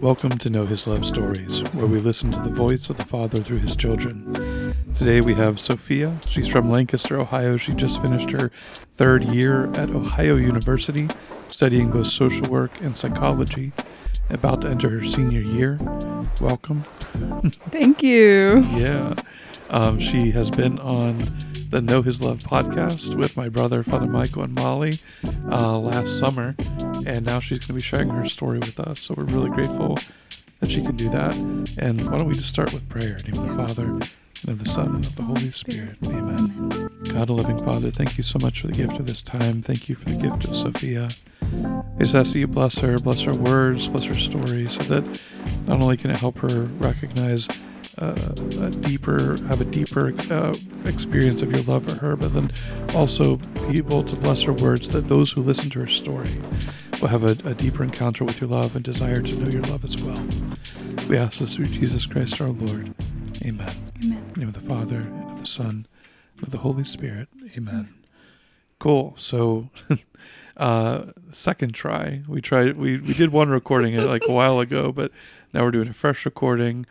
Welcome to Know His Love Stories, where we listen to the voice of the Father through His children. Today we have Sophia. She's from Lancaster, Ohio. She just finished her third year at Ohio University, studying both social work and psychology. About to enter her senior year. Welcome. Thank you. Yeah. Um, she has been on the Know His Love podcast with my brother, Father Michael, and Molly uh, last summer. And now she's going to be sharing her story with us. So we're really grateful that she can do that. And why don't we just start with prayer? In the name of the Father, and of the Son, and of the Holy Spirit. Amen. God, a loving Father, thank you so much for the gift of this time. Thank you for the gift of Sophia. I just ask that you bless her, bless her words, bless her story, so that not only can it help her recognize uh, a deeper, have a deeper uh, experience of your love for her, but then also be able to bless her words that those who listen to her story will have a, a deeper encounter with your love and desire to know your love as well. We ask this through Jesus Christ our Lord. Amen. Amen. In the name of the Father, and of the Son, and of the Holy Spirit. Amen. Cool. So, uh, second try. We tried. We we did one recording it like a while ago, but now we're doing a fresh recording.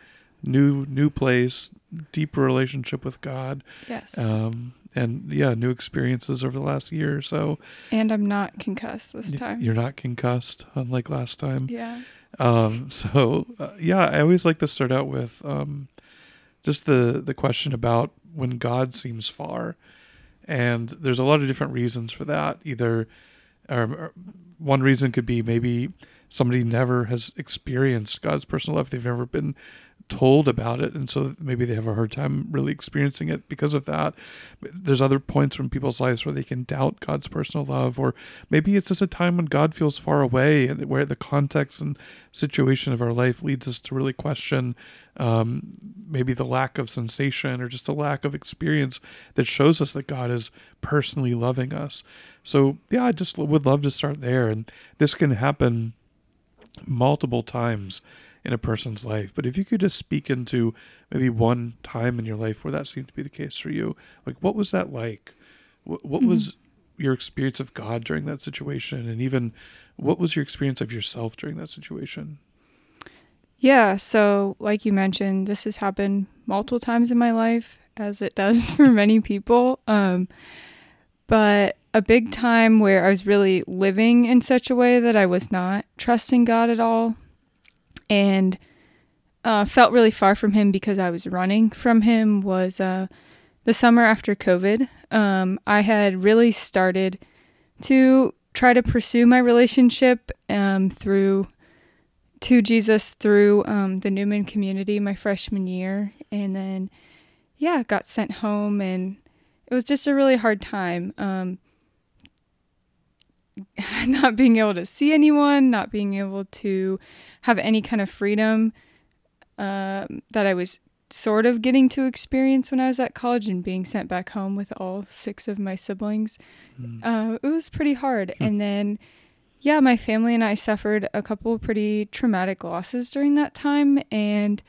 New new place, deeper relationship with God. Yes. Um, and yeah, new experiences over the last year or so. and I'm not concussed this time. You're not concussed, unlike last time. yeah. Um, so uh, yeah, I always like to start out with um, just the the question about when God seems far, and there's a lot of different reasons for that. Either um, or one reason could be maybe somebody never has experienced God's personal love; they've never been told about it, and so maybe they have a hard time really experiencing it because of that. There's other points from people's lives where they can doubt God's personal love, or maybe it's just a time when God feels far away, and where the context and situation of our life leads us to really question um, maybe the lack of sensation or just a lack of experience that shows us that God is personally loving us. So yeah, I just would love to start there, and this can happen multiple times in a person's life. But if you could just speak into maybe one time in your life where that seemed to be the case for you, like what was that like? What, what was your experience of God during that situation, and even what was your experience of yourself during that situation? Yeah. So, like you mentioned, this has happened multiple times in my life, as it does for many people. Um, but a big time where I was really living in such a way that I was not trusting God at all and uh, felt really far from Him because I was running from Him was uh, the summer after COVID. Um, I had really started to try to pursue my relationship um, through to Jesus through um, the Newman community my freshman year, and then yeah, got sent home, and it was just a really hard time. Um, not being able to see anyone, not being able to have any kind of freedom um, that I was sort of getting to experience when I was at college and being sent back home with all six of my siblings. Uh, it was pretty hard. and then, yeah, my family and I suffered a couple of pretty traumatic losses during that time. And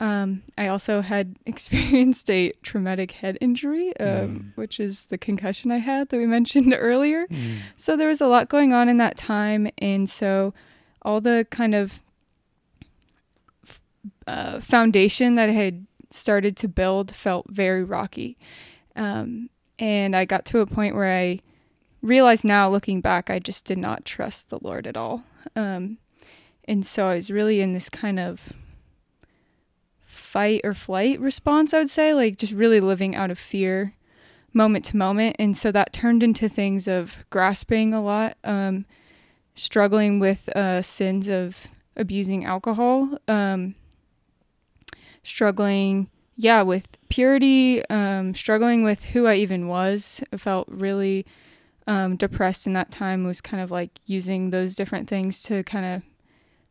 um, I also had experienced a traumatic head injury, um, Mm. which is the concussion I had that we mentioned earlier. Mm. So there was a lot going on in that time, and so all the kind of f- uh, foundation that I had started to build felt very rocky. Um, and I got to a point where I realized now, looking back, I just did not trust the Lord at all. Um, and so I was really in this kind of fight or flight response, I would say, like just really living out of fear moment to moment. And so that turned into things of grasping a lot, um, struggling with uh, sins of abusing alcohol, um, struggling, yeah, with purity, um, struggling with who I even was. I felt really um, depressed in that time, was kind of like using those different things to kind of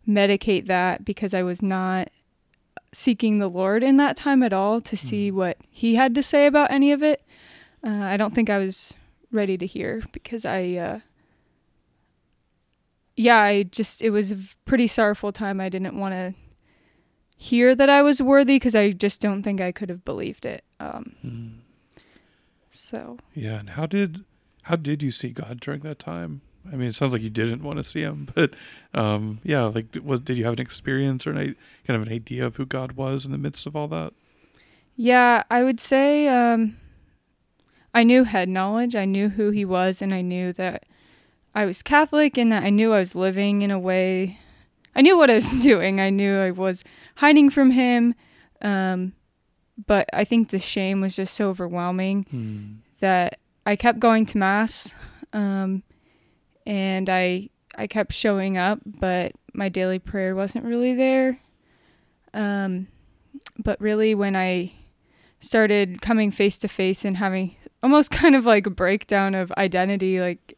medicate that because I was not seeking the Lord in that time at all to see what He had to say about any of it. Uh, I don't think I was ready to hear because I, uh, yeah, I just, it was a pretty sorrowful time. I didn't want to hear that I was worthy because I just don't think I could have believed it. Um, Mm. so, Yeah, and how did how did you see God during that time? I mean, it sounds like you didn't want to see him, but um, yeah, like, what did you have an experience or an, kind of an idea of who God was in the midst of all that? Yeah, I would say um, I knew head knowledge. I knew who he was, and I knew that I was Catholic, and that I knew I was living in a way. I knew what I was doing. I knew I was hiding from him, um, but I think the shame was just so overwhelming Hmm. that I kept going to mass, um, and I I kept showing up, but my daily prayer wasn't really there. Um, but really, when I started coming face to face and having almost kind of like a breakdown of identity, like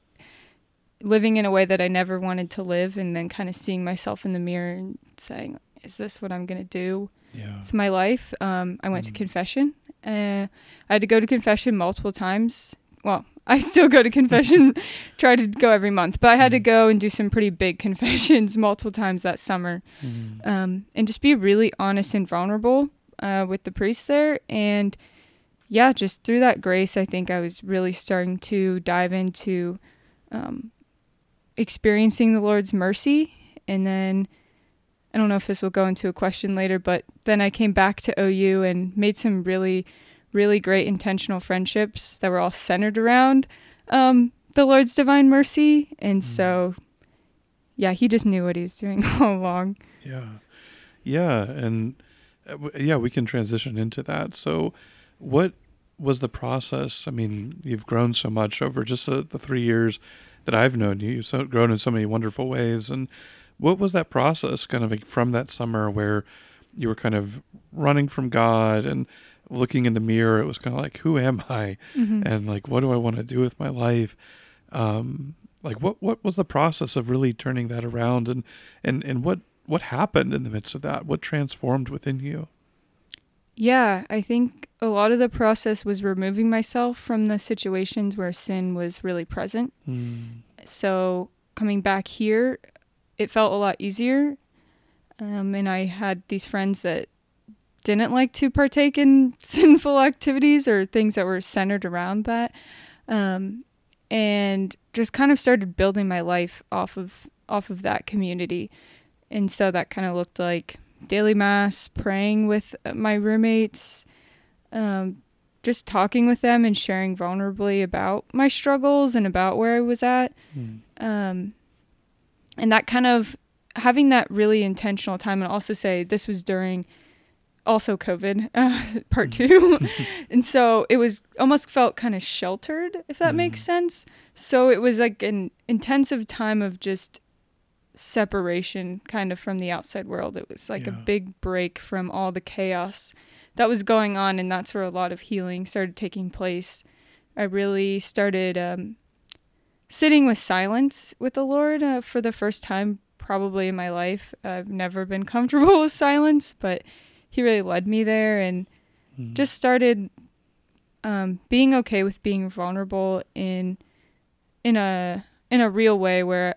living in a way that I never wanted to live, and then kind of seeing myself in the mirror and saying, "Is this what I'm gonna do?" Yeah. with my life. Um, I went to Mm. confession. Uh, I had to go to confession multiple times. Well, I still go to confession, try to go every month, but I had to Mm. go and do some pretty big confessions multiple times that summer, Hmm. um, and just be really honest and vulnerable uh, with the priest there. And yeah, just through that grace, I think I was really starting to dive into um, experiencing the Lord's mercy, and then I don't know if this will go into a question later, but then I came back to OU and made some really, really great intentional friendships that were all centered around um, the Lord's divine mercy. And Mm. so, yeah, he just knew what he was doing all along. Yeah. Yeah. And uh, w- yeah, we can transition into that. So, what was the process? I mean, you've grown so much over just the, the three years that I've known you. You've so, grown in so many wonderful ways. And what was that process kind of like from that summer where you were kind of running from God and looking in the mirror? It was kind of like, who am I? Mhm. and like what do I want to do with my life? Um, like what what was the process of really turning that around and and and what what happened in the midst of that? What transformed within you? Yeah, I think a lot of the process was removing myself from the situations where sin was really present. Mm, So coming back here, it felt a lot easier. Um, and I had these friends that didn't like to partake in sinful activities or things that were centered around that. Um, and just kind of started building my life off of off of that community. And so that kind of looked like daily mass, praying with uh, my roommates, um, just talking with them and sharing vulnerably about my struggles and about where I was at mm, um, and that kind of having that really intentional time and also say this was during also covid uh, part two. And so it was almost felt kind of sheltered if that makes Mm. sense. So it was like an intensive time of just separation kind of from the outside world. It was like a big break from all the chaos that was going on and that's where a lot of healing started taking place. I really started um, sitting with silence with the Lord uh, for the first time probably in my life. I've never been comfortable with silence, but He really led me there and mm, just started um, being okay with being vulnerable in in a in a real way. Where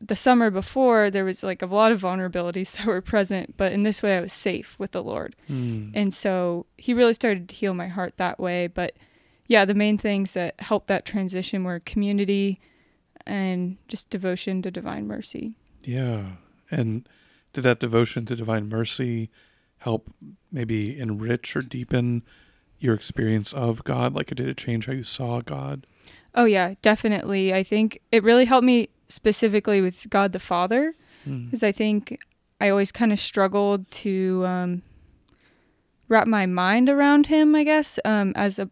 the summer before there was like a lot of vulnerabilities that were present, but in this way I was safe with the Lord. mm, And so he really started to heal my heart that way. But yeah, the main things that helped that transition were community and just devotion to divine mercy. yeah. And did that devotion to divine mercy help maybe enrich or deepen your experience of God? Like, did it change how you saw God? Oh, yeah, definitely. I think it really helped me specifically with God the Father Mm, because I think I always kind of struggled to um, wrap my mind around him, I guess. Um, as a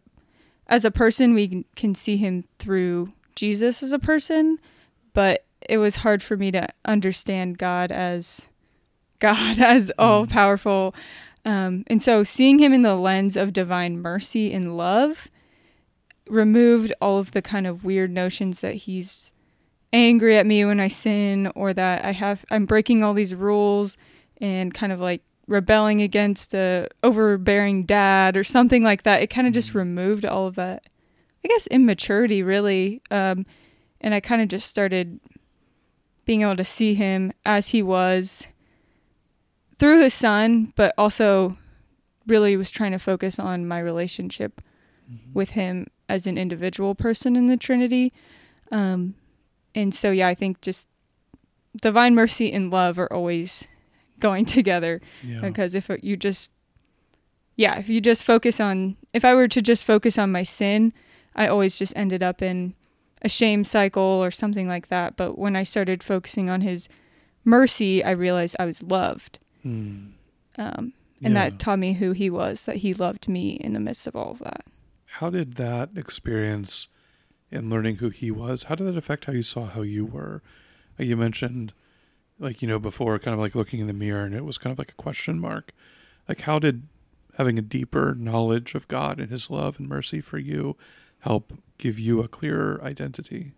as a person, we can see him through Jesus as a person, but it was hard for me to understand God as God as all powerful. Um, and so seeing him in the lens of divine mercy and love removed all of the kind of weird notions that he's angry at me when I sin or that I have I'm breaking all these rules and kind of like rebelling against a overbearing dad or something like that. It kind of just removed all of that I guess immaturity really. Um, and I kind of just started being able to see him as he was through his son, but also really was trying to focus on my relationship with him as an individual person in the Trinity. Um, and so yeah, I think just divine mercy and love are always going together Yeah. because if you just yeah, if you just focus on if I were to just focus on my sin, I always just ended up in a shame cycle or something like that. But when I started focusing on his mercy, I realized I was loved. Hmm. Um, and Yeah. that taught me who he was, that he loved me in the midst of all of that. How did that experience in learning who he was, how did that affect how you saw how you were? You mentioned, like, you know, before kind of like looking in the mirror and it was kind of like a question mark. Like, how did having a deeper knowledge of God and his love and mercy for you help give you a clearer identity?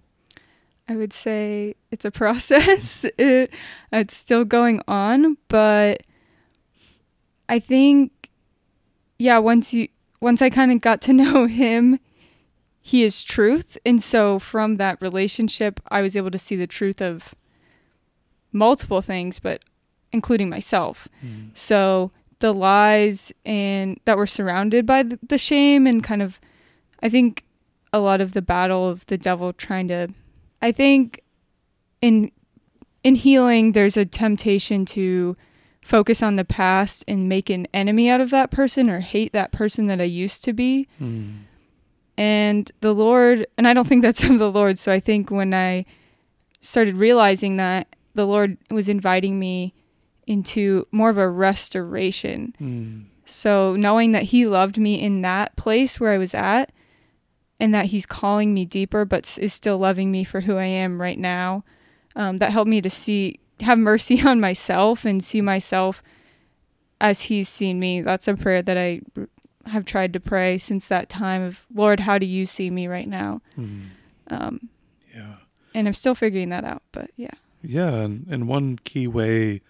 I would say it's a process. it, it's still going on, but I think yeah, once you once I kind of got to know him, he is truth, and so from that relationship, I was able to see the truth of multiple things, but including myself. Hmm. So the lies and that were surrounded by the, the shame and kind of I think a lot of the battle of the devil trying to I think in in healing there's a temptation to focus on the past and make an enemy out of that person or hate that person that I used to be. Hmm. And the Lord, and I don't think that's of the Lord. So I think when I started realizing that, the Lord was inviting me into more of a restoration. Hmm. So knowing that He loved me in that place where I was at, and that He's calling me deeper, but is still loving me for who I am right now, um, that helped me to see, have mercy on myself and see myself as He's seen me. That's a prayer that I have tried to pray since that time of Lord, how do you see me right now? Hmm. Um, Yeah. and I'm still figuring that out, but yeah. Yeah, and, and one key way,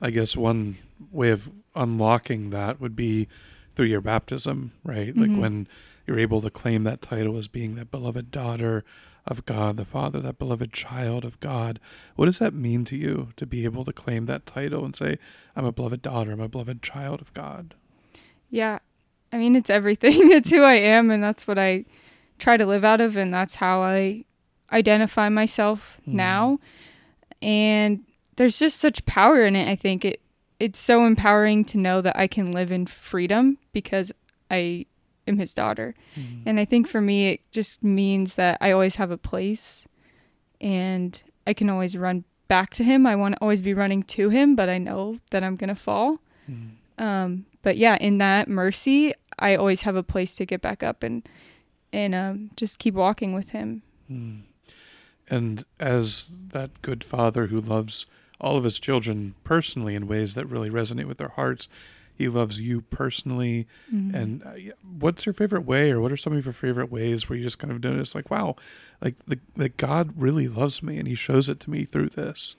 I guess one way of unlocking that would be through your baptism, right? Like Mhm. when you're able to claim that title as being that beloved daughter of God the Father, that beloved child of God. What does that mean to you to be able to claim that title and say, I'm a beloved daughter, I'm a beloved child of God? Yeah. I mean, it's everything. it's who I am, and that's what I try to live out of, and that's how I identify myself Mhm. now. And there's just such power in it. I think it it's so empowering to know that I can live in freedom because I am his daughter. Hmm. And I think for me, it just means that I always have a place and I can always run back to him. I want to always be running to him, but I know that I'm going to fall. Hmm. Um, but yeah, in that mercy, I always have a place to get back up and and um, just keep walking with him. Hmm. And as that good father who loves all of his children personally in ways that really resonate with their hearts, he loves you personally. Mhm. And uh, what's your favorite way, or what are some of your favorite ways where you just kind of notice, like, wow, like the, that God really loves me, and He shows it to me through this.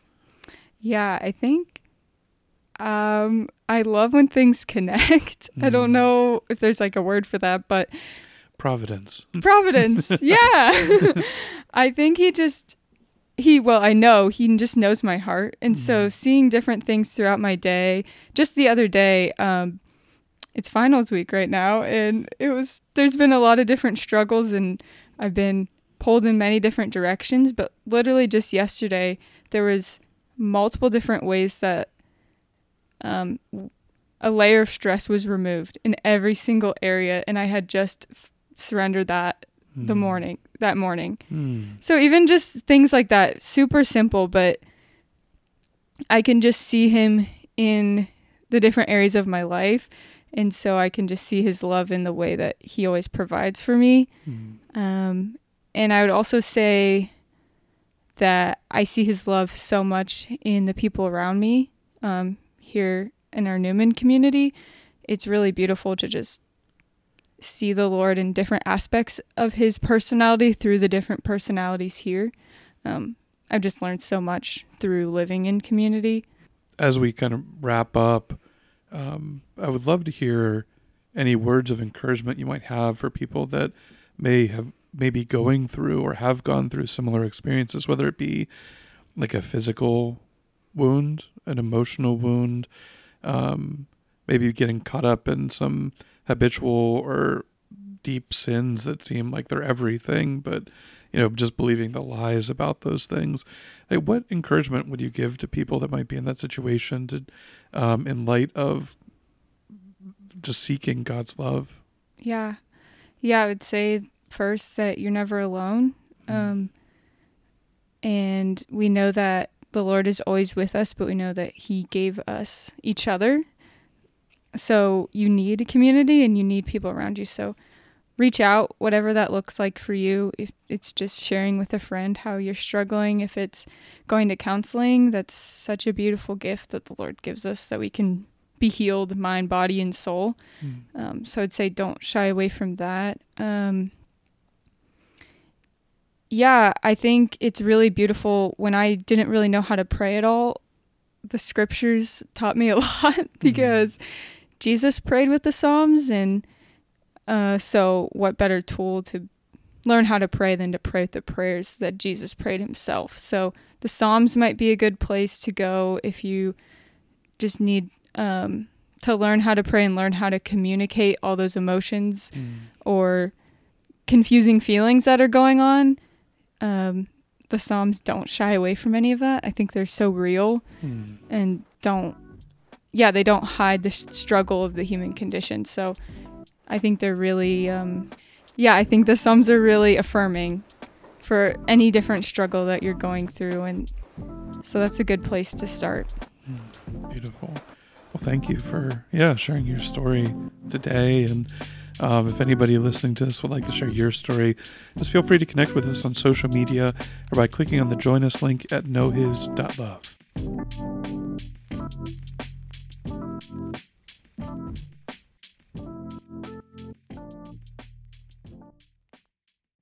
yeah, I think um, I love when things connect. I Mm. don't know if there's like a word for that, but Providence. Providence. yeah. I think he just he well, I know he just knows my heart. And so Mhm. seeing different things throughout my day, just the other day, um it's finals week right now and it was there's been a lot of different struggles and I've been pulled in many different directions, but literally just yesterday there was multiple different ways that um a layer of stress was removed in every single area and I had just f- surrendered that the Hmm. morning that morning. Hmm. So even just things like that, super simple, but I can just see him in the different areas of my life. And so I can just see his love in the way that he always provides for me. Hmm. Um, and I would also say that I see his love so much in the people around me um, here in our Newman community. It's really beautiful to just see the Lord in different aspects of his personality through the different personalities here. Um, I've just learned so much through living in community. As we kind of wrap up, um, I would love to hear any words of encouragement you might have for people that may have maybe going through or have gone through similar experiences, whether it be like a physical wound, an emotional wound, um, maybe getting caught up in some habitual or deep sins that seem like they're everything, but you know, just believing the lies about those things. Like, what encouragement would you give to people that might be in that situation to, um, in light of just seeking God's love? Yeah. Yeah, I would say first that you're never alone. Mm. Um, and we know that the Lord is always with us, but we know that He gave us each other. So you need a community and you need people around you. So reach out, whatever that looks like for you. If it's just sharing with a friend how you're struggling, if it's going to counseling, that's such a beautiful gift that the Lord gives us that we can be healed mind, body, and soul. Mm. Um, so I'd say don't shy away from that. Um, yeah, I think it's really beautiful. When I didn't really know how to pray at all, the scriptures taught me a lot because Jesus prayed with the Psalms, and uh, so what better tool to learn how to pray than to pray with the prayers that Jesus prayed himself? So the Psalms might be a good place to go if you just need um, to learn how to pray and learn how to communicate all those emotions Mm. or confusing feelings that are going on. Um, the Psalms don't shy away from any of that. I think they're so real Mm. and don't, yeah, they don't hide the struggle of the human condition. So I think they're really, um, yeah, I think the Psalms are really affirming for any different struggle that you're going through. And so that's a good place to start. Beautiful. Well, thank you for yeah sharing your story today. And um, if anybody listening to this would like to share your story, just feel free to connect with us on social media or by clicking on the join us link at knowhis.love. Thank you.